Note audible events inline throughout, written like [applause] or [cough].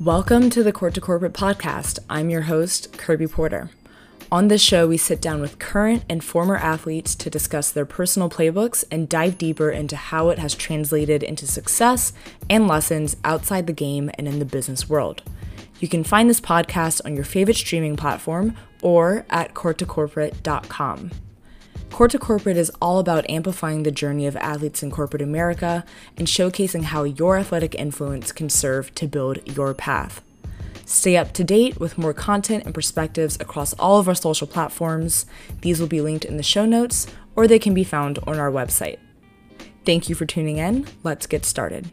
Welcome to the Court to Corporate podcast. I'm your host, Kirby Porter. On this show, we sit down with current and former athletes to discuss their personal playbooks and dive deeper into how it has translated into success and lessons outside the game and in the business world. You can find this podcast on your favorite streaming platform or at courttocorporate.com. Court to Corporate is all about amplifying the journey of athletes in corporate America and showcasing how your athletic influence can serve to build your path. Stay up to date with more content and perspectives across all of our social platforms. These will be linked in the show notes or they can be found on our website. Thank you for tuning in. Let's get started.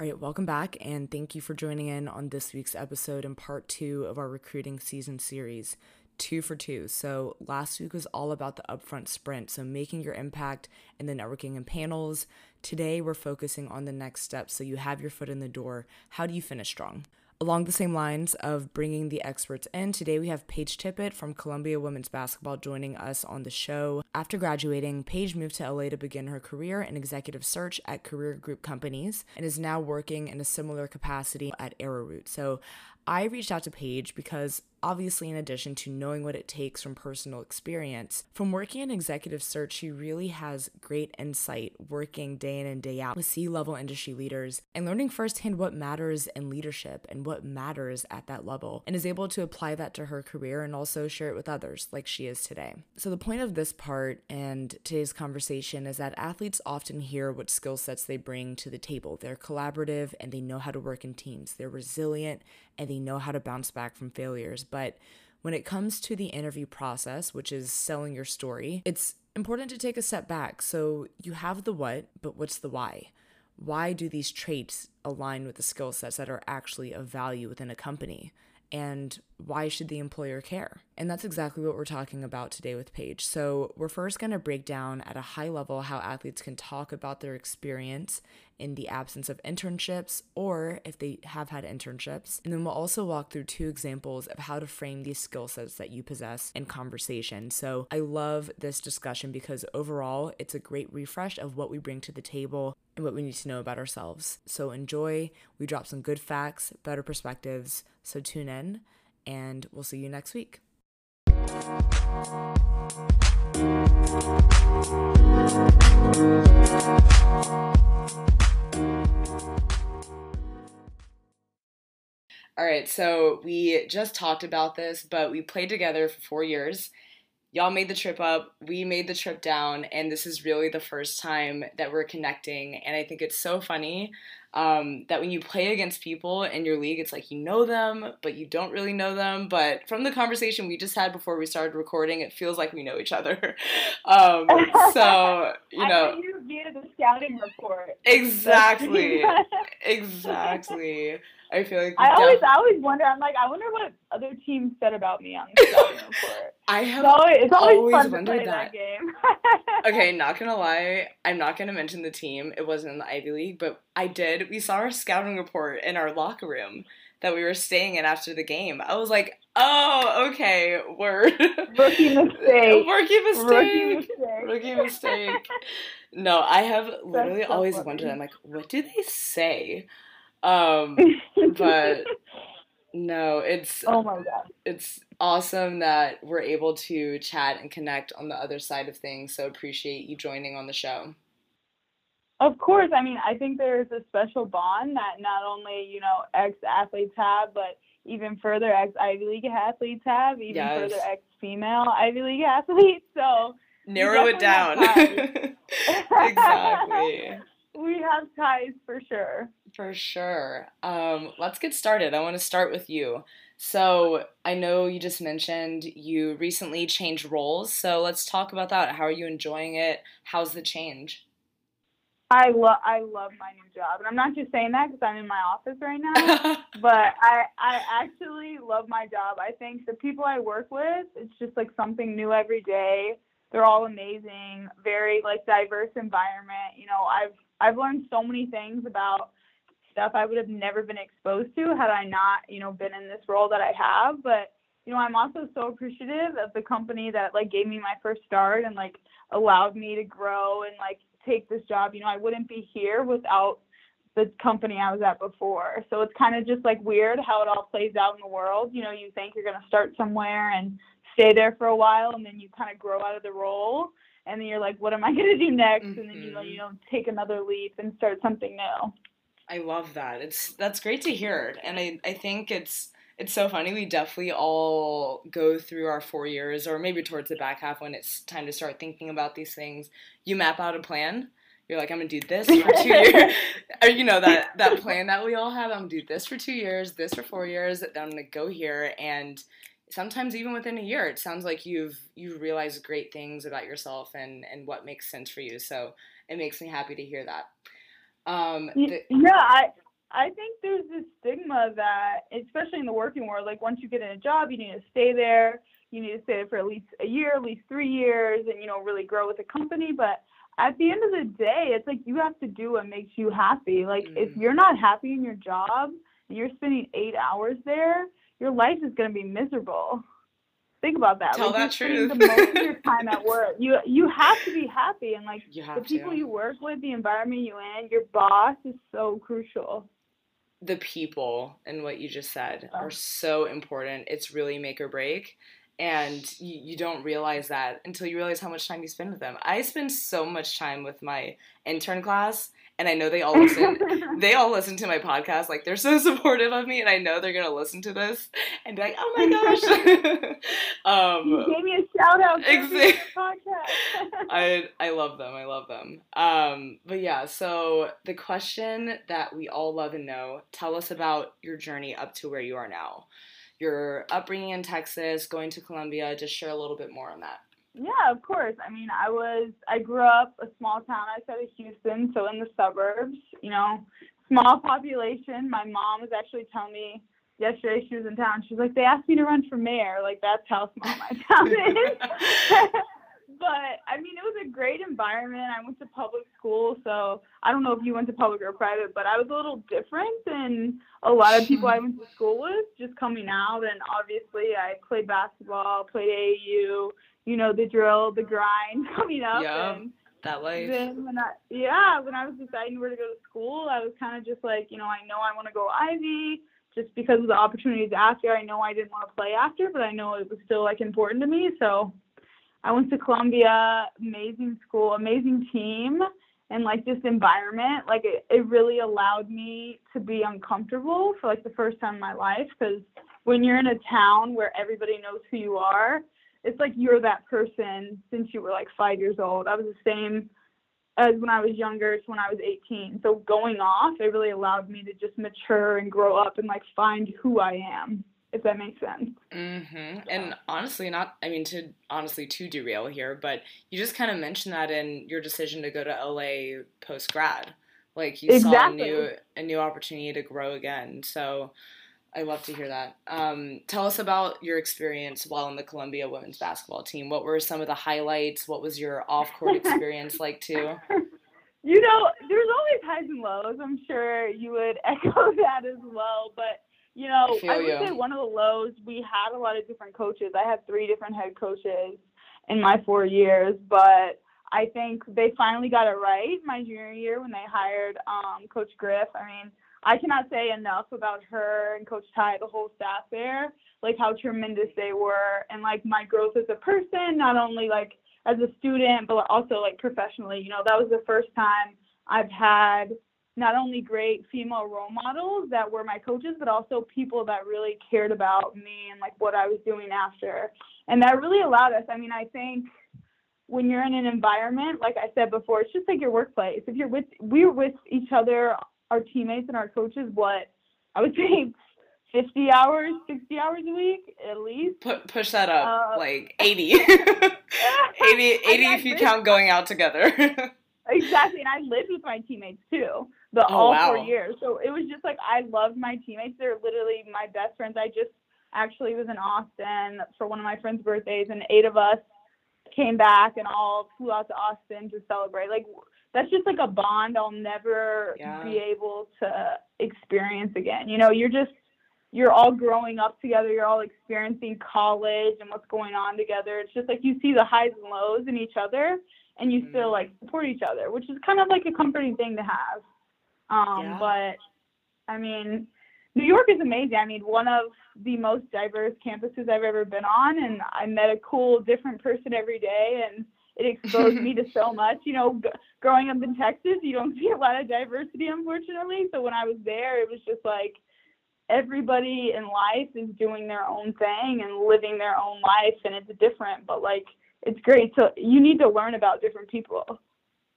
All right, welcome back, and thank you for joining in on this week's episode and part two of our recruiting season series, two for two. So, last week was all about the upfront sprint, so making your impact and the networking and panels. Today, we're focusing on the next step, so you have your foot in the door. How do you finish strong? Along the same lines of bringing the experts in, today we have Paige Tippett from Columbia Women's Basketball joining us on the show. After graduating, Paige moved to LA to begin her career in executive search at career group companies and is now working in a similar capacity at Arrowroot. So I reached out to Paige because obviously, in addition to knowing what it takes from personal experience, from working in executive search, she really has great insight working day in and day out with C level industry leaders and learning firsthand what matters in leadership and what matters at that level, and is able to apply that to her career and also share it with others like she is today. So, the point of this part and today's conversation is that athletes often hear what skill sets they bring to the table. They're collaborative and they know how to work in teams, they're resilient and they know how to bounce back from failures. But when it comes to the interview process, which is selling your story, it's important to take a step back. So you have the what, but what's the why? Why do these traits align with the skill sets that are actually of value within a company? And why should the employer care? And that's exactly what we're talking about today with Paige. So, we're first going to break down at a high level how athletes can talk about their experience in the absence of internships or if they have had internships. And then we'll also walk through two examples of how to frame these skill sets that you possess in conversation. So I love this discussion because overall, it's a great refresh of what we bring to the table and what we need to know about ourselves. So enjoy. We drop some good facts, better perspectives. So tune in, and we'll see you next week. All right, so we just talked about this, but we played together for four years. Y'all made the trip up, we made the trip down, and this is really the first time that we're connecting. And I think it's so funny um, that when you play against people in your league, it's like you know them, but you don't really know them. But from the conversation we just had before we started recording, it feels like we know each other. [laughs] Um, so [laughs] you know, I you the scouting report. Exactly, [laughs] exactly. I feel like I always, I always wonder. I'm like, I wonder what other teams said about me on the [laughs] scouting report. I have always, it's always, always fun wondered to play that. that, game. [laughs] okay, not gonna lie, I'm not gonna mention the team. It wasn't in the Ivy League, but I did. We saw our scouting report in our locker room that we were staying in after the game. I was like, oh, okay, word. [laughs] Rookie mistake. Rookie mistake. Rookie mistake. Rookie mistake. no, I have literally so always funny. wondered. I'm like, what do they say? Um, [laughs] but no, it's oh my god. it's awesome that we're able to chat and connect on the other side of things. So appreciate you joining on the show. Of course, I mean, I think there's a special bond that not only you know ex athletes have, but even further ex Ivy League athletes have, even Yes. further ex female Ivy League athletes. [laughs] So Narrow it down. [laughs] exactly. We have ties for sure. For sure. Um, let's get started. I want to start with you. So, I know you just mentioned you recently changed roles. So, let's talk about that. How are you enjoying it? How's the change? I love I love my new job, and I'm not just saying that because I'm in my office right now. [laughs] but I I actually love my job. I think the people I work with, it's just like something new every day. They're all amazing, very like diverse environment. You know, I've I've learned so many things about stuff I would have never been exposed to had I not, you know, been in this role that I have. But you know, I'm also so appreciative of the company that like gave me my first start and like allowed me to grow and like take this job. You know, I wouldn't be here without the company I was at before. So it's kind of just like weird how it all plays out in the world. You know, you think you're going to start somewhere and stay there for a while and then you kind of grow out of the role and then you're like what am I [laughs] going to do next mm-hmm. and then you you know take another leap and start something new. I love that. It's that's great to hear. And I I think it's it's so funny. We definitely all go through our four years, or maybe towards the back half when it's time to start thinking about these things. You map out a plan. You're like, I'm gonna do this for two [laughs] years. [laughs] or you know that that plan that we all have. I'm gonna do this for two years, this for four years. Then I'm gonna go here, and sometimes even within a year, it sounds like you've you've realized great things about yourself and and what makes sense for you. So it makes me happy to hear that. Um, the- yeah, I I think there's this stigma that, especially in the working world, like once you get in a job, you need to stay there. You need to stay there for at least a year, at least three years, and you know really grow with the company. But at the end of the day, it's like you have to do what makes you happy. Like mm. if you're not happy in your job and you're spending eight hours there, your life is gonna be miserable. Think about that. Tell like, that truth. The most of your time at work, you you have to be happy, and like the people to. you work with, the environment you in, your boss is so crucial the people and what you just said are so important. It's really make or break. And you, you don't realize that until you realize how much time you spend with them. I spend so much time with my intern class, and I know they all listen. [laughs] they all listen to my podcast. Like they're so [laughs] supportive of me, and I know they're gonna listen to this and be like, "Oh my gosh!" [laughs] um, you gave me a shout out. Exactly. podcast. I I love them. I love them. Um, but yeah, so the question that we all love and know: Tell us about your journey up to where you are now your upbringing in Texas, going to Columbia. Just share a little bit more on that. Yeah, of course. I mean, I was I grew up a small town outside of Houston, so in the suburbs. You know, small population. My mom was actually telling me yesterday she was in town. She's like, they asked me to run for mayor. Like that's how small my [laughs] town is. [laughs] but I mean, it was a great environment. I went to public school, so I don't know if you went to public or private, but I was a little different than a lot of people I went to school with. Just coming out, and obviously, I played basketball, played AAU. You know the drill, the mm-hmm. grind [laughs] coming up. Yeah, and that life. Then when I, yeah, when I was deciding where to go to school, I was kind of just like, you know, I know I want to go Ivy just because of the opportunities after. I know I didn't want to play after, but I know it was still like important to me, so I went to Columbia, amazing school, amazing team, and like this environment. Like it, it really allowed me to be uncomfortable for like the first time in my life because when you're in a town where everybody knows who you are, it's like you're that person since you were like five years old. I was the same as when I was younger to when I was 18. So going off, it really allowed me to just mature and grow up and like find who I am if that makes sense. Mm-hmm. And honestly, not, I mean, to honestly, to derail here, but you just kind of mentioned that in your decision to go to LA post grad. Like you exactly. saw a new, a new opportunity to grow again. So I love to hear that. Um, tell us about your experience while in the Columbia women's basketball team. What were some of the highlights? What was your off court [laughs] experience like too? You know, there's always highs and lows. I'm sure you would [laughs] echo that as well. But you know, I, I would you. say one of the lows, we had a lot of different coaches. I had three different head coaches in my four years, but I think they finally got it right my junior year when they hired um, Coach Griff. I mean, I cannot say enough about her and Coach Ty, the whole staff there, like how tremendous they were, and like my growth as a person, not only like as a student, but also like professionally. You know, that was the first time I've had not only great female role models that were my coaches, but also people that really cared about me and like what I was doing after. And that really allowed us. I mean, I think when you're in an environment, like I said before, it's just like your workplace. If you're with, we're with each other, our teammates and our coaches, what I would [laughs] say 50 hours, 60 hours a week at least. Put, push that up, uh, like [laughs] [laughs] 80. 80, 80 if you count going out together. exactly. And I lived with my teammates too the oh, all wow. four years. So it was just like I loved my teammates. They're literally my best friends. I just actually was in Austin for one of my friends' birthdays, and eight of us came back and all flew out to Austin to celebrate. Like that's just like a bond I'll never yeah. be able to experience again. You know, you're just you're all growing up together, you're all experiencing college and what's going on together. It's just like you see the highs and lows in each other and you still like support each other, which is kind of like a comforting thing to have. Um, Yeah. But I mean, New York is amazing. I mean, one of the most diverse campuses I've ever been on, and I met a cool, different person every day, and it exposed me to so much. You know, g- growing up in Texas, you don't [laughs] see a lot of diversity, unfortunately. So when I was there, it was just like everybody in life is doing their own thing and living their own life, and it's different, but like it's great. So you need to learn about different people.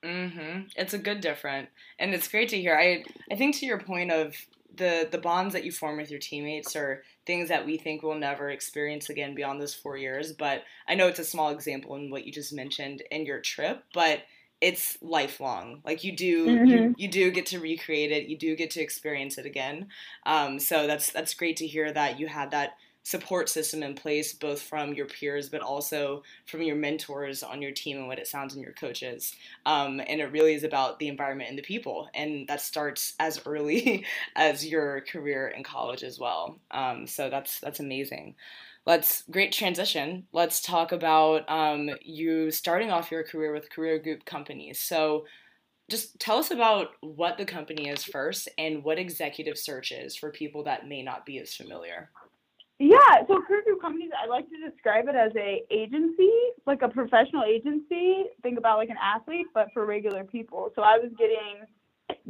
Mm-hmm. It's a good different, and it's great to hear. I I think to your point of the the bonds that you form with your teammates are things that we think we'll never experience again beyond those four years. But I know it's a small example in what you just mentioned in your trip, but it's lifelong. Like you do, you, Mhm. you do get to recreate it. You do get to experience it again. Um, so that's that's great to hear that you had that support system in place, both from your peers, but also from your mentors on your team and what it sounds in your coaches. Um, and it really is about the environment and the people, and that starts as early [laughs] as your career in college as well. Um, so that's that's amazing. Let's great transition. Let's talk about um, you starting off your career with career group companies. So just tell us about what the company is first and what executive search is for people that may not be as familiar. Yeah, so career group companies, I like to describe it as a agency, like a professional agency. Think about like an athlete, but for regular people. So I was getting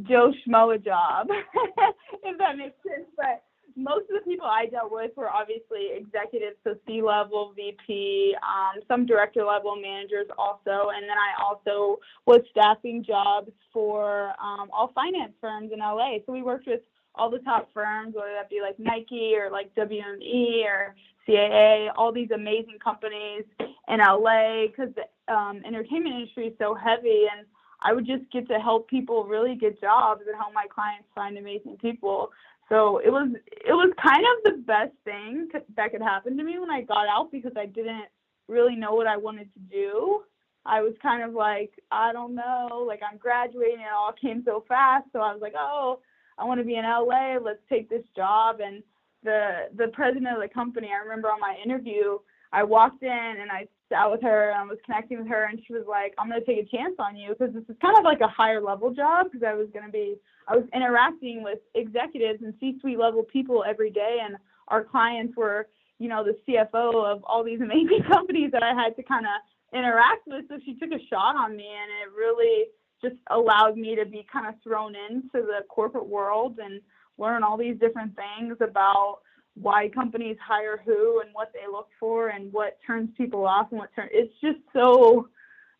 Joe Schmo a job, [laughs] if that makes sense. But most of the people I dealt with were obviously executives, so C level, VP, um, some director level managers also, and then I also was staffing jobs for um, all finance firms in LA. So we worked with all the top firms, whether that be like Nike or like WME or CAA, all these amazing companies in LA because the um, entertainment industry is so heavy. And I would just get to help people really get jobs and help my clients find amazing people. So it was it was kind of the best thing that could happen to me when I got out because I didn't really know what I wanted to do. I was kind of like I don't know, like I'm graduating, it all came so fast. So I was like, oh, I want to be in LA. Let's take this job. And the the president of the company, I remember on my interview, I walked in and I sat with her and I was connecting with her, and she was like, "I'm gonna take a chance on you because this is kind of like a higher level job because I was gonna be I was interacting with executives and C-suite level people every day, and our clients were you know the CFO of all these amazing [laughs] companies that I had to kind of interact with. So she took a shot on me, and it really just allowed me to be kind of thrown into the corporate world and learn all these different things about why companies hire who and what they look for and what turns people off and what turns it's just so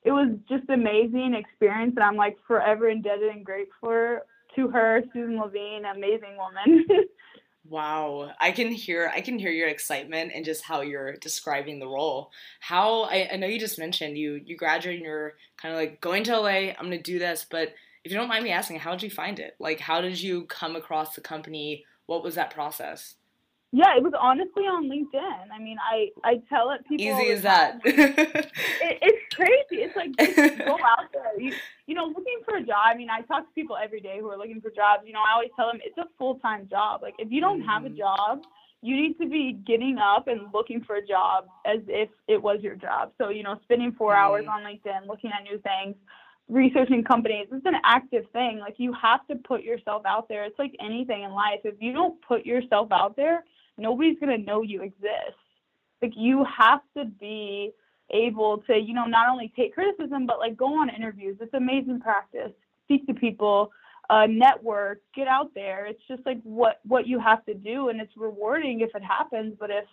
it was just amazing experience and I'm like forever indebted and grateful to her, Susan Levine, amazing woman. [laughs] Wow, I can hear I can hear your excitement and just how you're describing the role. How I, I know you just mentioned you you graduated and you're kind of like going to LA. I'm gonna do this, but if you don't mind me asking, how did you find it? Like, how did you come across the company? What was that process? Yeah, it was honestly on LinkedIn. I mean, I I tell it people Easy as that. [laughs] it, it's crazy. It's like just [laughs] go out there. You, you know, looking for a job. I mean, I talk to people every day who are looking for jobs. You know, I always tell them it's a full time job. Like, if you don't have a Mhm. job, you need to be getting up and looking for a job as if it was your job. So, you know, spending 4 hours Mhm. on LinkedIn, looking at new things, researching companies. It's an active thing. Like, you have to put yourself out there. It's like anything in life. If you don't put yourself out there, nobody's gonna know you exist. Like you have to be able to, you know, not only take criticism but like go on interviews. It's amazing practice. Speak to people, uh, network, get out there. It's just like what what you have to do, and it's rewarding if it happens. But if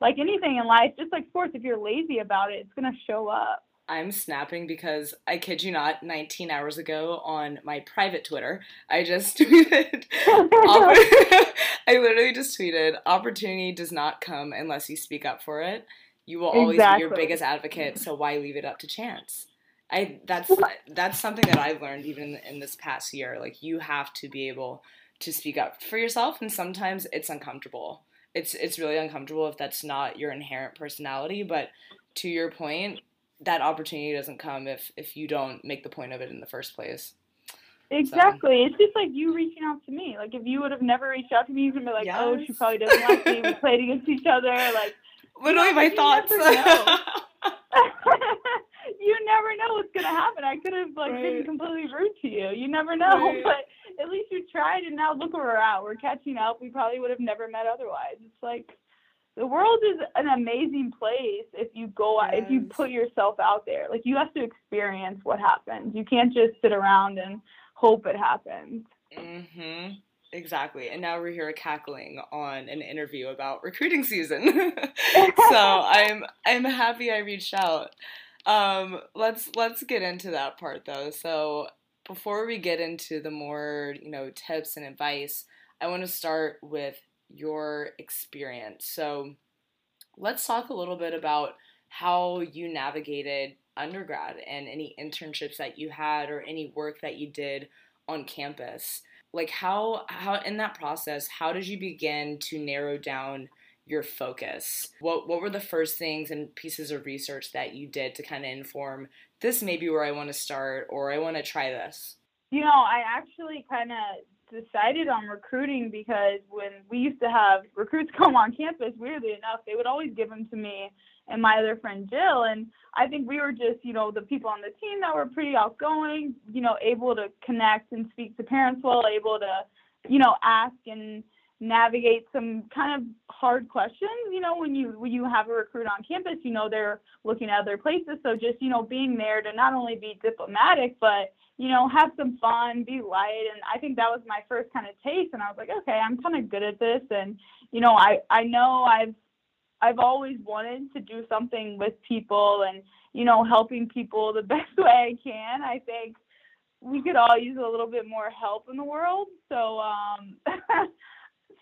like anything in life, just like sports, if you're lazy about it, it's gonna show up. I'm snapping because I kid you not, 19 hours ago on my private Twitter, I just [laughs] tweeted. [laughs] I literally just tweeted, "Opportunity does not come unless you speak up for it. You will always be your biggest advocate. So why leave it up to chance?" I that's that's something that I've learned even in this past year. Like you have to be able to speak up for yourself, and sometimes it's uncomfortable. It's it's really uncomfortable if that's not your inherent personality. But to your point, that opportunity doesn't come if if you don't make the point of it in the first place. Exactly. It's just like you reaching out to me. Like if you would have never reached out to me, you'd be like, "Oh, she probably doesn't like me. We [laughs] played against each other." Like Literally, my thoughts. [laughs] [laughs] you never know what's gonna happen. I could have like Right. been completely rude to you. You never know. Right. But at least you tried and now look where we're at. We're catching up. We probably would have never met otherwise. It's like the world is an amazing place if you go out if you put yourself out there. Like you have to experience what happens. You can't just sit around and hope it happens. Mm-hmm. Exactly. And now we're here cackling on an interview about recruiting season. [laughs] so [laughs] I'm I'm happy I reached out. Um, let's let's get into that part though. So before we get into the more you know tips and advice, I want to start with your experience. So let's talk a little bit about how you navigated undergrad and any internships that you had or any work that you did on campus. Like how how in that process how did you begin to narrow down your focus? What what were the first things and pieces of research that you did to kind of inform this may be where i want to start or i want to try this You know, I actually kind of decided on recruiting because when we used to have recruits [laughs] come on campus, weirdly enough, they would always give them to me and my other friend Jill. And I think we were just, you know, the people on the team that were pretty outgoing, you know, able to connect and speak to parents well, able to, you know, ask and navigate some kind of hard questions you know when you when you have a recruit on campus you know they're looking at other places. So just you know being there to not only be diplomatic but you know have some fun be light. And i think that was my first kind of taste and i was like okay i'm kind of good at this. And you know i i know i've i've always wanted to do something with people and you know helping people the [laughs] best way i can. I think we could all use a little bit more help in the world. So um [laughs]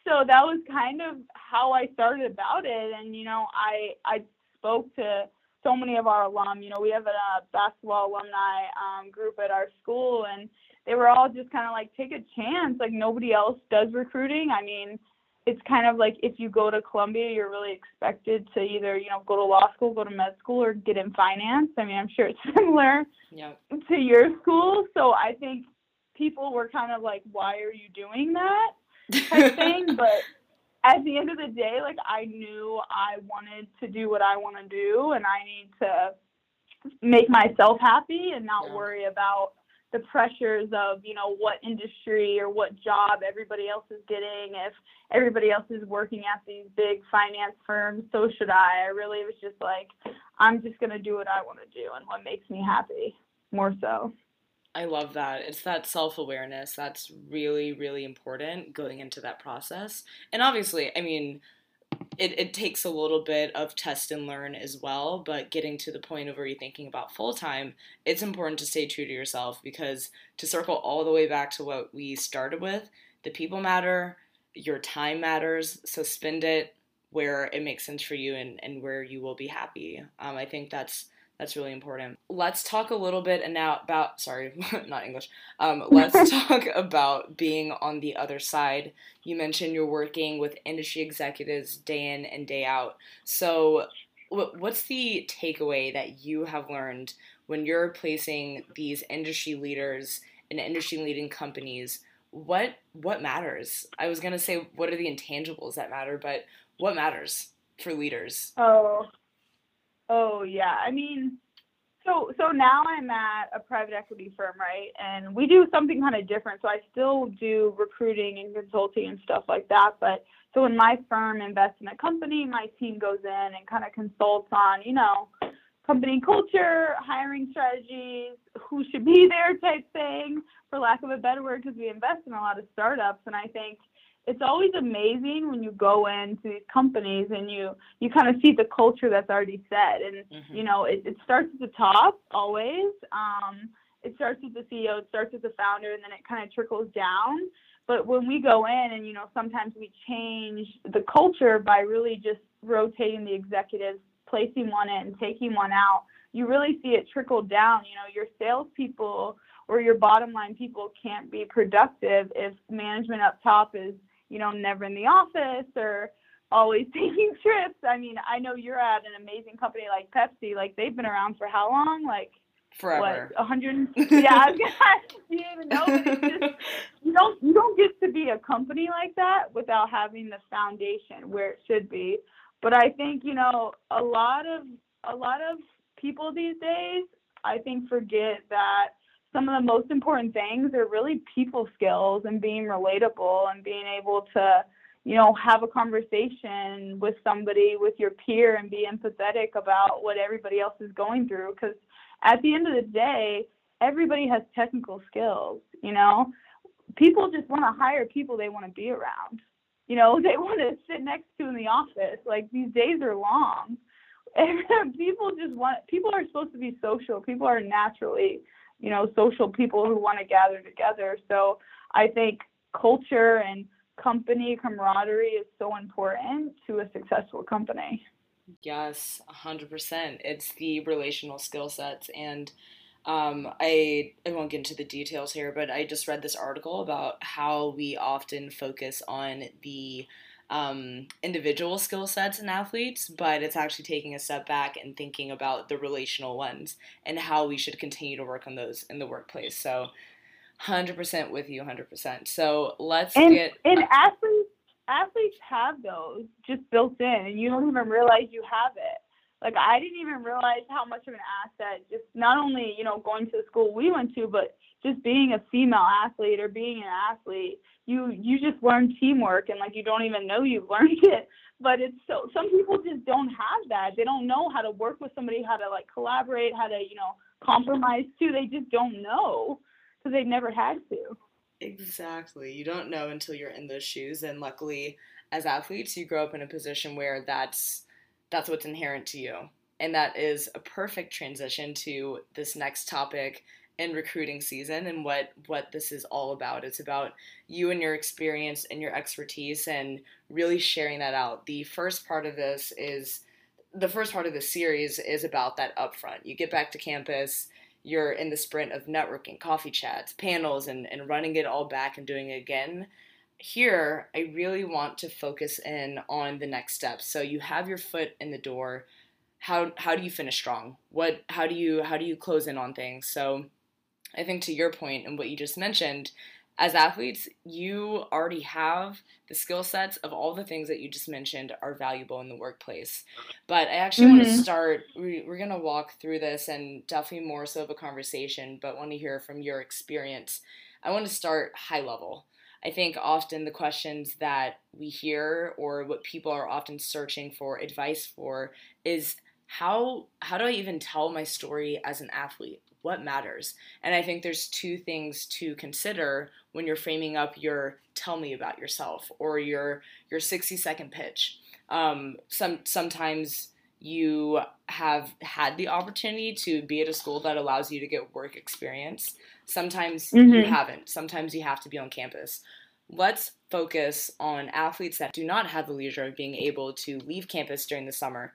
so that was kind of how I started about it. And you know, I I spoke to so many of our alum. You know, we have a basketball alumni um, group at our school, and they were all just kind of like, take a chance. Like nobody else does recruiting. I mean, it's kind of like if you go to Columbia, you're really expected to either you know go to law school, go to med school, or get in finance. I mean, I'm sure it's [laughs] similar yeah to your school. So I think people were kind of like, why are you doing that? Type [laughs] thing. But at the end of the day, like I knew I wanted to do what I want to do, and I need to make myself happy and not Yeah. worry about the pressures of you know what industry or what job everybody else is getting if everybody else is working at these big finance firms so should i i really was just like i'm just going to do what i want to do and what makes me happy more so I love that. It's that self awareness that's really, really important going into that process. And obviously, I mean, it, it takes a little bit of test and learn as well, but getting to the point of where you're thinking about full time, it's important to stay true to yourself because to circle all the way back to what we started with, the people matter, your time matters, so spend it where it makes sense for you and, and where you will be happy. Um, I think that's that's really important. Let's talk a little bit and now about sorry, [laughs] not English. Um, let's [laughs] talk about being on the other side. You mentioned you're working with industry executives day in and day out. So, what's the takeaway that you have learned when you're placing these industry leaders in industry leading companies? What what matters? I was gonna say what are the intangibles that matter, but what matters for leaders? Oh, oh yeah. I mean, so so now I'm at a private equity firm, right? And we do something kind of different. So I still do recruiting and consulting and stuff like that. But so when my firm invests in a company, my team goes in and kind of consults on, you know, company culture, hiring strategies, who should be [laughs] there type thing, for lack of a better word, because we invest in a lot of startups. And I think it's always amazing when you go into these companies and you you kind of see the culture that's already set and Mhm. you know it, it starts at the top always um it starts with the ceo it starts with the founder and then it kind of trickles down. But when we go in and you know sometimes we change the culture by really just rotating the executives placing one in and taking one out you really see it trickle down. You know your salespeople or your bottom line people can't be productive if management up top is you know never in the office or always [laughs] taking trips. I mean i know you're at an amazing company like pepsi like they've been around for how long? Like Forever. what 100 [laughs] yeah you even know just [laughs] you don't you don't get to be a company like that without having the foundation where it should be. But i think you know a lot of a lot of people these days I think, forget that some of the most important things are really people skills and being relatable and being able to, you know, have a conversation with somebody, with your peer, and be empathetic about what everybody else is going through. Because at the end of the day, everybody has technical skills, you know. People just want to hire people they want to be around. You know, [laughs] they want to sit next to in the office. Like these days are long. [laughs] People just want people are supposed to be social. People are naturally, you know, social people who want to gather together. So I think culture and company camaraderie is so important to a successful company. Yes, 100%. It's the relational skill sets and um, I I won't get into the details here, but I just read this article about how we often focus on the um, individual skill sets in athletes, but it's actually taking a step back and thinking about the relational ones and how we should continue to work on those in the workplace. So, hundred percent with you, hundred percent. So let's and, get and athletes athletes have those just built in, and you don't even realize you have it like I didn't even realize how much of an asset just not only, you know, going to the school we went to, but just being a female athlete or being an athlete, you you just learn teamwork and like you don't even know you've [laughs] learned it. But it's so some people just don't have that. They don't know how to work with somebody, how to like collaborate, how to, you know, compromise too. They just don't know because they've never had to. Exactly. You don't know until you're in those shoes and luckily as athletes you grow up in a position where that's that's what's inherent to you. And that is a perfect transition to this next topic in recruiting season and what what this is all about. It's about you and your experience and your expertise and really sharing that out. The first part of this is the first part of the series is about that upfront. You get back to campus, you're in the sprint of networking, coffee chats, panels, and, and running it all back and doing it again here, I really want to focus in on the next steps. So you have your foot in the door. How how do you finish strong? What how do you how do you close in on things? So I think to your point and what you just mentioned, as athletes, you already have the skill sets of all the things that you just mentioned are valuable in the workplace. But I actually mm-hmm. want to start, we, we're going to walk through this and definitely more so of a conversation, but want to hear from your experience. I want to start high level. I think often the questions that we hear or what people are often searching for advice for is how how do I even tell my story as an athlete? What matters? And I think there's two things to consider when you're framing up your tell me about yourself or your your 60 second pitch. Um, some sometimes you have had the opportunity to be at a school that allows you to get work experience. Sometimes mm-hmm. you haven't. Sometimes you have to be on campus. Let's focus on athletes that do not have the leisure of being able to leave campus during the summer.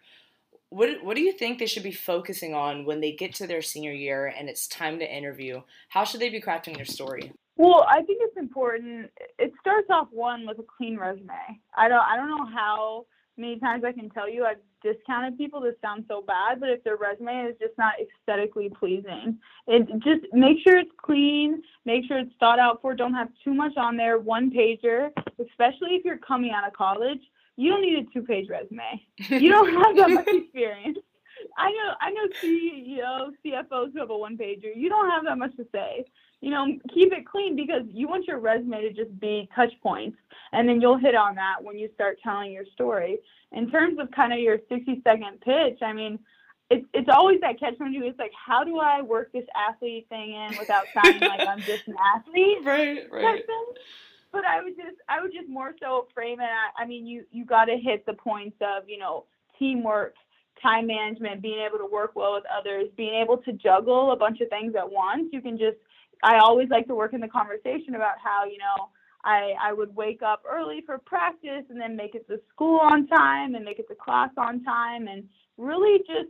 What, what do you think they should be focusing on when they get to their senior year and it's time to interview? How should they be crafting their story? Well, I think it's important. It starts off one with a clean resume. I don't I don't know how many times I can tell you I've discounted people. This sounds so bad, but if their resume is just not aesthetically pleasing, it just make sure it's clean, make sure it's thought out for. Don't have too much on there. One pager, especially if you're coming out of college. You don't need a two page resume. [laughs] You don't have that much experience. I know I know CEO, CFOs who have a one pager. You don't have that much to say you know, keep it clean because you want your resume to just be touch points. And then you'll hit on that when you start telling your story. In terms of kind of your 60 second pitch, I mean, it's, it's always that catch 22. It's like, how do I work this athlete thing in without sounding like I'm just an athlete? [laughs] Right, right. But I would just, I would just more so frame it. I mean, you, you got to hit the points of, you know, teamwork, time management, being able to work well with others, being able to juggle a bunch of things at once. You can just I always like to work in the conversation about how, you know, I, I would wake up early for practice and then make it to school on time and make it to class on time and really just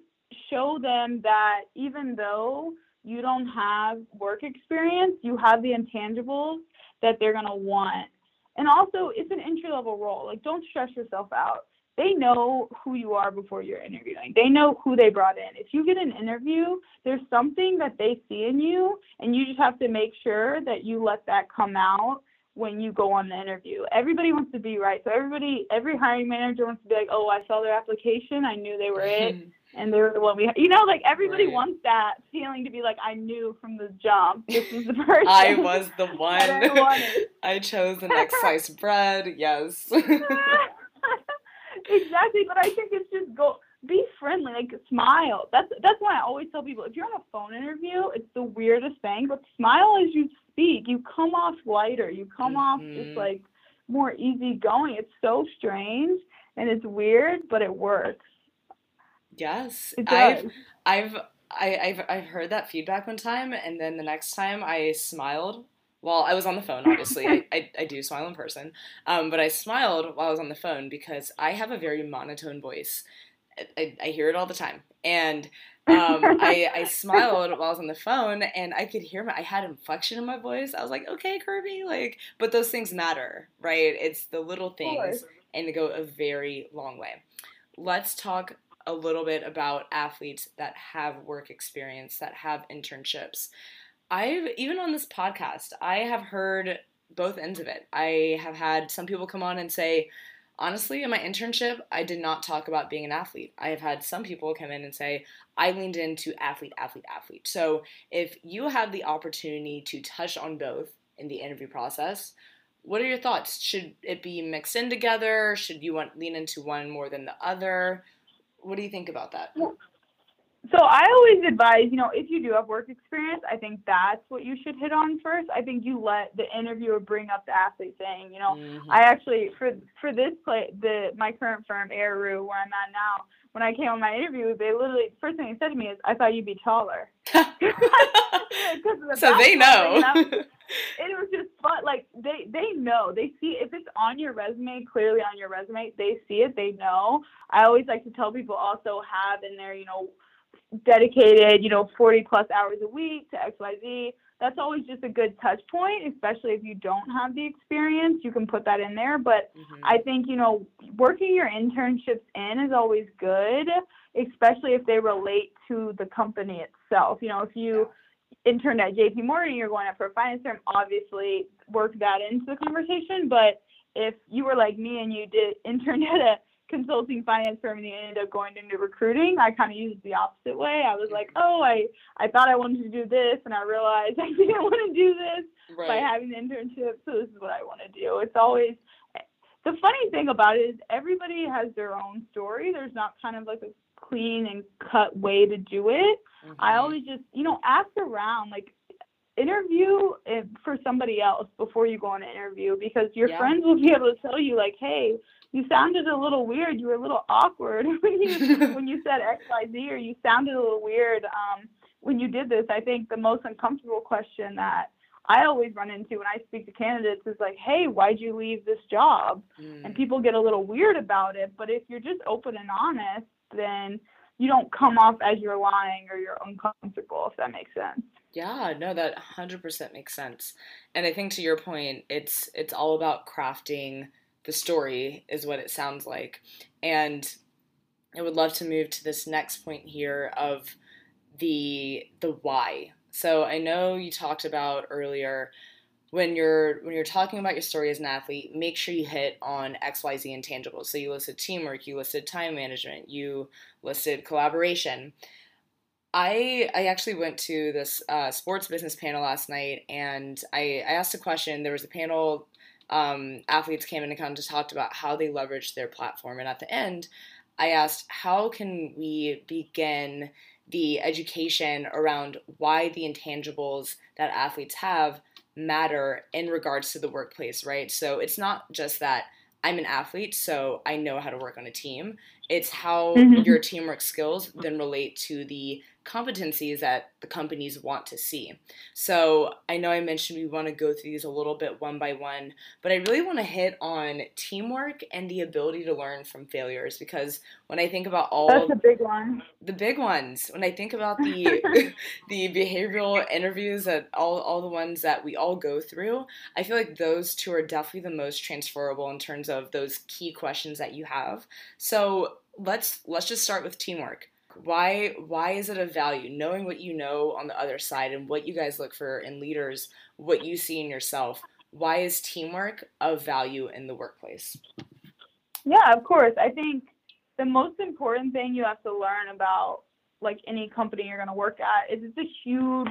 show them that even though you don't have work experience, you have the intangibles that they're going to want. And also, it's an entry level role. Like, don't stress yourself out they know who you are before you're interviewing. They know who they brought in. If you get an interview, there's something that they see in you, and you just have to make sure that you let that come out when you go on the interview. Everybody wants to be right. So everybody, every hiring manager wants to be like, "Oh, I saw their application. I knew they were it." [laughs] and they were the one we, you know, like everybody Right. wants that feeling to be like, I knew from the jump this is the [laughs] person. I was the that I one. I [laughs] chose the next slice bread. Yes. [laughs] exactly, but I think it's just go be friendly, like smile. That's that's why I always tell people if you're on a phone interview, it's the weirdest thing, but smile as you speak. You come off lighter. You come off Mhm. just like more easygoing. It's so strange and it's weird, but it works. Yes. I've. I've I, I've I've heard that feedback one time, and then the next time I smiled while I was on the phone. Obviously, I, [laughs] I I do smile in person, um, but I smiled while I was on the phone because I have a very monotone voice. I, I, I hear it all the time, and um, [laughs] I I smiled while I was on the phone, and I could hear my I had inflection in my voice. I was like, okay, Kirby, like, but those things matter, right? It's the little things and they go a very long way. Let's talk a little bit about athletes that have work experience, that have internships. I've, even on this podcast, I have heard both ends of it. I have had some people come on and say, honestly, in my internship, I did not talk about being an athlete. I have had some people come in and say, I leaned into athlete, athlete, athlete. So if you have the opportunity to touch on both in the interview process, what are your thoughts? Should it be mixed in together? Should you want lean into one more than the other? What do you think about that? So I always advise, you know, if you do have work experience, I think that's what you should hit on first. I think you let the interviewer bring up the athlete saying, you know, Mhm. I actually for for this play the my current firm Arrowroot where I'm at now. When I came on my interview, they literally first thing they said to me is, "I thought you'd be taller." [laughs] [laughs] [laughs] The so they know. that- it was just fun. Like they they know they see if it's on your resume, clearly on your resume, they see it, they know. I always like to tell people also have in there, you know, dedicated, you know, 40 plus hours a week to XYZ. That's always just a good touch point, especially if you don't have the experience. You can put that in there. But Mhm. I think, you know, working your internships in is always good, especially if they relate to the company itself. You know, if you interned at JP Morgan, you're going up for a finance firm, obviously work that into the conversation. But if you were like me and you did [laughs] intern at a consulting finance firm and you ended up going into recruiting, I kind of used the opposite way. I was like, mm-hmm. oh, I, I thought I wanted to do this and I realized [laughs] I didn't want to do this by having the internship. So this is what I want to do. It's always eh, the funny thing about it is everybody has their own story. There's not kind of like a clean and cut way to do it. I Mhm. always just you know ask around like interview it for somebody else before you go on an interview because your Yeah. friends will be able to tell you like hey you sounded a little weird you were a little awkward [laughs] when you [laughs] when you said xyz or you sounded a little weird um when you did this i think the most uncomfortable question that i always run into when i speak to candidates is like hey why'd you leave this job Mm. and people get a little weird about it. But if you're just open and honest, then you don't come off as you're lying or you're uncomfortable, if that makes sense. Yeah, no, that hundred percent makes sense. And I think to your point, it's it's all about crafting the story, is what it sounds like. And I would love to move to this next point here of the the why. So I know you talked about earlier when you're when you're talking about your story as an athlete, make sure you hit on XYZ intangibles. So you listed teamwork, you listed time management, you listed collaboration. I I actually went to this uh, sports business panel last night, and I, I asked a question. There was a panel. Um, athletes came in and kind of talked about how they leveraged their platform, and at the end, I asked, "How can we begin the education around why the intangibles that athletes have matter in regards to the workplace?" Right. So it's not just that I'm an athlete, so I know how to work on a team. It's how Mhm. your teamwork skills then relate to the competencies that the companies want to see. So I know I mentioned we want to go through these a little bit one by one, but I really want to hit on teamwork and the ability to learn from failures because when I think about all That's a big one. the big ones when i think about the [laughs] the behavioral interviews that all, all the ones that we all go through i feel like those two are definitely the most transferable in terms of those key questions that you have so let's let's just start with teamwork why why is it a value? Knowing what you know on the other side and what you guys look for in leaders what you see in yourself why is teamwork of value in the workplace? Yeah, of course. I think the most important thing you have to learn about like any company you're going to work at is it's a huge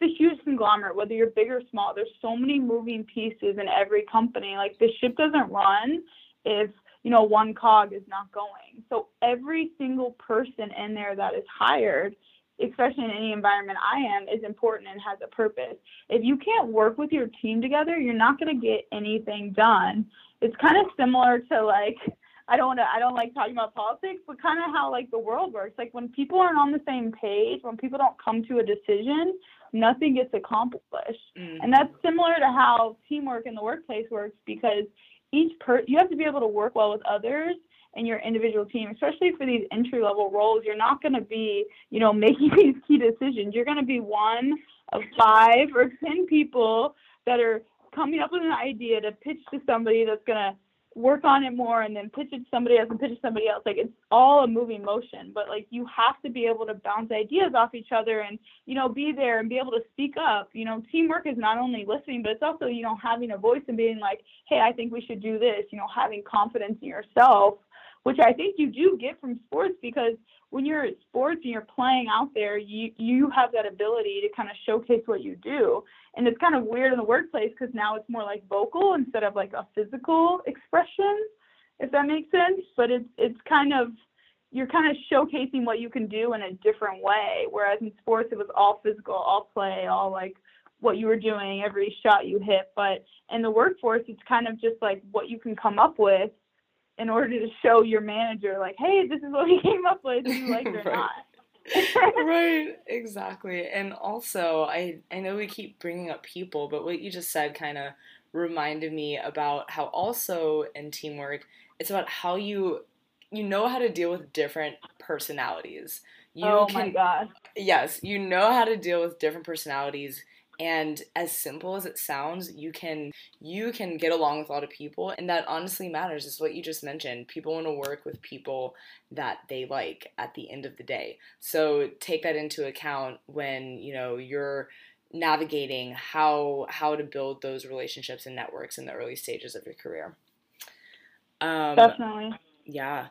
it's a huge conglomerate whether you're big or small. There's so many moving pieces in every company. Like the ship doesn't run if you know one cog is not going so every single person in there that is hired especially in any environment I am, is important and has a purpose. If you can't work with your team together, you're not going to get anything done. It's kind of similar to like I don't want to I don't like talking about politics, but kind of how like the world works. Like when people aren't on the same page, when people don't come to a decision, nothing gets accomplished. Mm-hmm. And that's similar to how teamwork in the workplace works because each per you have to be able to work well with others and your individual team, especially for these entry level roles. You're not going to be, you know, [laughs] making these key decisions. You're going to be one of five or ten people that are coming up with an idea to pitch to somebody that's going to work on it more and then pitch it to somebody else and pitch it to somebody else. Like it's all a moving motion, but like you have to be able to bounce ideas off each other and, you know, be there and be able to speak up. You know, teamwork is not only listening, but it's also, you know, having a voice and being like, hey, I think we should do this, you know, having confidence in yourself, which I think you do get from sports because when you're at sports and you're playing out there, you you have that ability to kind of showcase what you do. And it's kind of weird in the workplace because now it's more like vocal instead of like a physical expression, if that makes sense. But it's it's kind of you're kind of showcasing what you can do in a different way. Whereas in sports, it was all physical, all play, all like what you were doing, every shot you hit. But in the workforce, it's kind of just like what you can come up with in order to show your manager, like, hey, this is what we [laughs] came up with, do you like it or [laughs] right. not? [laughs] right, exactly. And also, I I know we keep bringing up people, but what you just said kind of reminded me about how also in teamwork, it's about how you you know how to deal with different personalities. You oh can, my god. Yes, you know how to deal with different personalities and as simple as it sounds you can you can get along with a lot of people and that honestly matters. Is what you just mentioned. People want to work with people that they like at the end of the day. So take that into account when you know you're navigating how how to build those relationships and networks in the early stages of your career. Um, definitely. yeah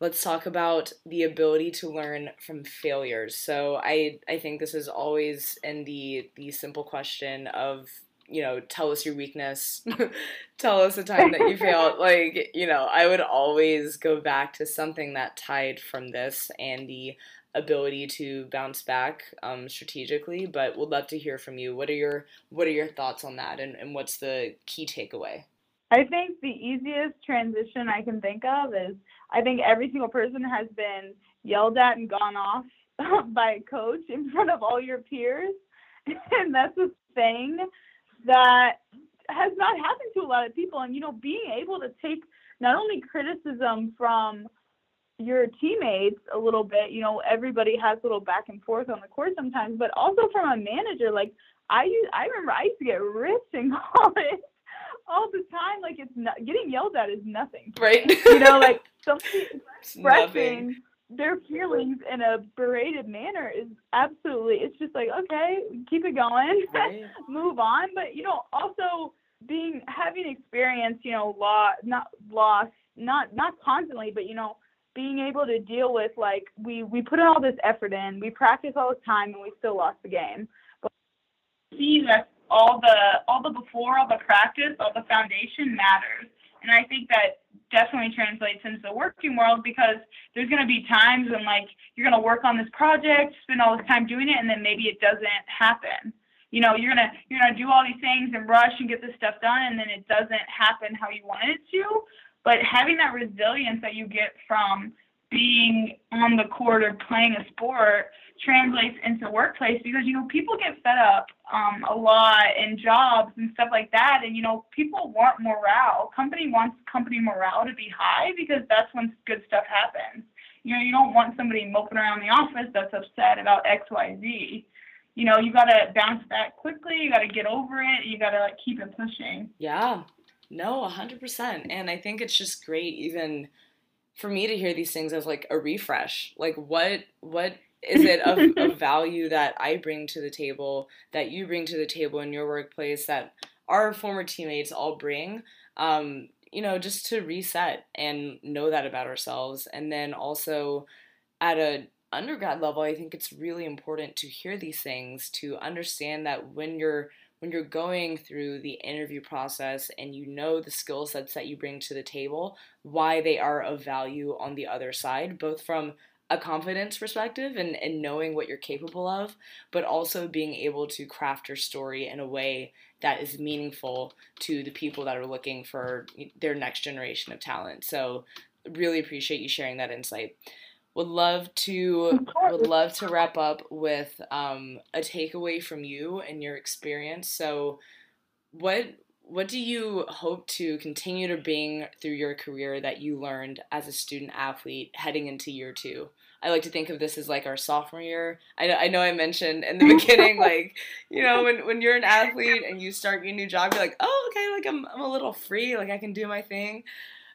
let's talk about the ability to learn from failures. So I I think this is always in the the simple question of you know tell us your weakness [laughs] tell us a time that you failed. [laughs] Like you know i would always go back to something that tied from this and the ability to bounce back um, strategically but would love to hear from you. What are your what are your thoughts on that? And, and what's the key takeaway i think the easiest transition i can think of is I think every single person has been yelled at and gone off [laughs] by a coach in front of all your peers. [laughs] And that's a thing that has not happened to a lot of people. And, you know, being able to take not only criticism from your teammates a little bit, you know, everybody has a little back and forth on the court sometimes, but also from a manager. Like, I used, I remember I used to get ripped in [laughs] college all the time. Like it's not getting yelled at is nothing. Right. you know, like somebody [laughs] expressing their feelings in a berated manner is absolutely it's just like, okay, keep it going. [laughs] Right. Move on. But you know, also being having experience, you know, law not loss, not not constantly, but you know, being able to deal with like we we put all this effort in, we practice all the time and we still lost the game. But see that all the all the before, all the practice, all the foundation matters. And I think that definitely translates into the working world because there's going to be times when like you're going to work on this project, spend all this time doing it, and then maybe it doesn't happen. You know, you're gonna you're gonna do all these things and rush and get this stuff done, and then it doesn't happen how you wanted it to. But having that resilience that you get from being on the court or playing a sport translates into workplace because you know people get fed up um, a lot in jobs and stuff like that. And you know people want morale. Company wants company morale to be high because that's when good stuff happens. You know you don't want somebody moping around the office that's upset about xyz you know you got to bounce back quickly. You got to get over it. You got to like keep it pushing. Yeah. No 100% and i think it's just great even for me to hear these things as like a refresh. Like what what is it of, [laughs] of value that I bring to the table, that you bring to the table in your workplace, that our former teammates all bring? Um, you know, just to reset and know that about ourselves. And then also at a undergrad level, I think it's really important to hear these things, to understand that when you're when you're going through the interview process and you know the skill sets that you bring to the table, why they are of value on the other side, both from a confidence perspective and, and knowing what you're capable of, but also being able to craft your story in a way that is meaningful to the people that are looking for their next generation of talent. So, really appreciate you sharing that insight. Would love to would love to wrap up with um, a takeaway from you and your experience. So, what what do you hope to continue to bring through your career that you learned as a student athlete heading into year two? I like to think of this as like our sophomore year. I, I know I mentioned in the [laughs] beginning, like, you know, when, when you're an athlete and you start your new job, you're like, oh, okay, like I'm, I'm a little free, like I can do my thing.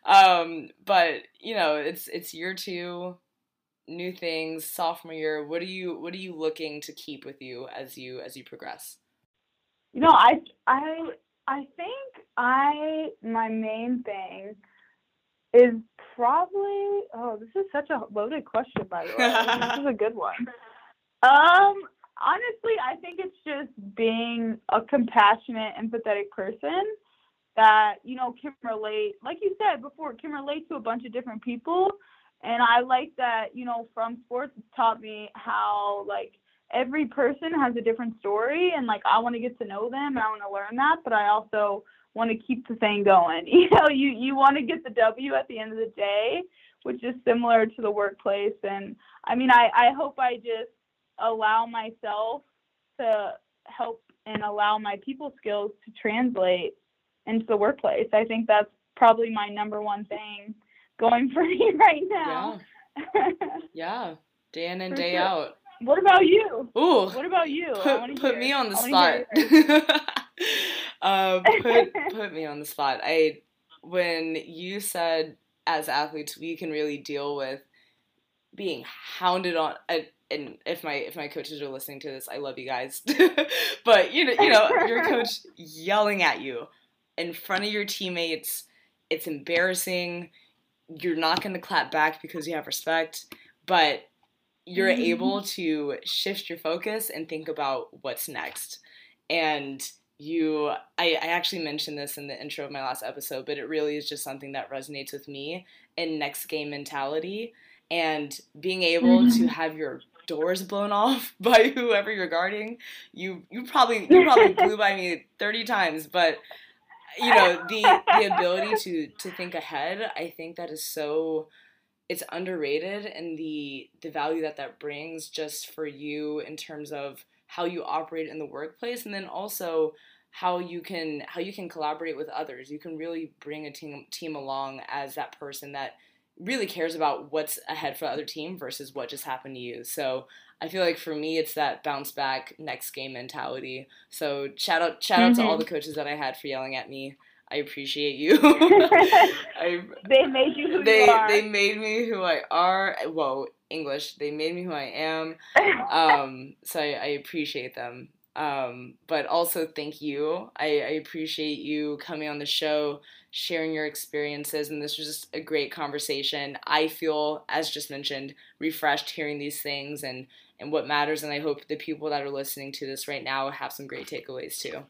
Um, but you know, it's, it's year two, new things, sophomore year. What are you, what are you looking to keep with you as you, as you progress? You know, I, I, I think I, my main thing is probably oh this is such a loaded question by the way. This is [laughs] a good one. Um honestly i think it's just being a compassionate empathetic person that you know can relate like you said before can relate to a bunch of different people. And i like that you know from sports it's taught me how like every person has a different story and like i want to get to know them and i want to learn that but i also want to keep the thing going. [laughs] You know, you you want to get the W at the end of the day, which is similar to the workplace. And I mean, I I hope I just allow myself to help and allow my people skills to translate into the workplace. I think that's probably my number one thing going [laughs] for me right now. Yeah. [laughs] yeah. Day in and for day sure. out. What about you? Ooh. What about you? Put, put me on the spot. uh, [laughs] put [laughs] put me on the spot. I when you said as athletes we can really deal with being hounded on. and if my if my coaches are listening to this, I love you guys. [laughs] but you know, you know, your coach yelling at you in front of your teammates, it's embarrassing. You're not going to clap back because you have respect, but you're mm-hmm. able to shift your focus and think about what's next. And you I, I actually mentioned this in the intro of my last episode but it really is just something that resonates with me in next game mentality and being able mm-hmm. to have your doors blown [laughs] off by whoever you're guarding you you probably you probably [laughs] blew by me 30 times but you know the the ability to to think ahead i think that is so it's underrated and the the value that that brings just for you in terms of how you operate in the workplace and then also how you can how you can collaborate with others you can really bring a team team along as that person that really cares about what's ahead for the other team versus what just happened to you so i feel like for me it's that bounce back next game mentality so shout out shout out mm-hmm. to all mm-hmm. the coaches that i had for yelling at me I appreciate you. [laughs] I, [laughs] they made you who they, you are. They made me who I are. Whoa, English. They made me who I am. Um, [laughs] so I, I appreciate them. Um, but also thank you. I, I appreciate you coming on the show, sharing your experiences, and this was just a great conversation. I feel, as just mentioned, refreshed hearing these things and and what matters, and I hope the people that are listening to this right now have some great takeaways too.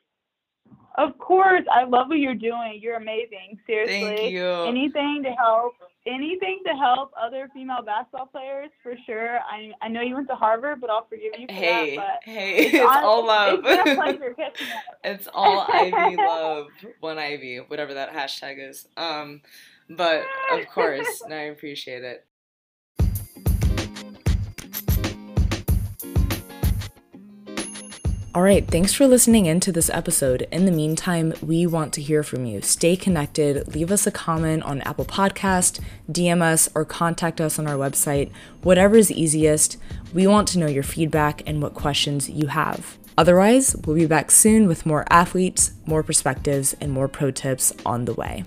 Of course, I love what you're doing. You're amazing. Seriously. Thank you. Anything to help, anything to help other female basketball players for sure. I I know you went to Harvard, but I'll forgive you for hey, that. hey, it's, [laughs] it's all love. It's been a [laughs] pleasure catching up. It's all Ivy [laughs] love, one Ivy, whatever that hashtag is. Um, but of course, and I appreciate it. All right, thanks for listening in to this episode. In the meantime, we want to hear from you. Stay connected, leave us a comment on Apple Podcast, DM us, or contact us on our website. Whatever is easiest. We want to know your feedback and what questions you have. Otherwise, we'll be back soon with more athletes, more perspectives, and more pro tips on the way.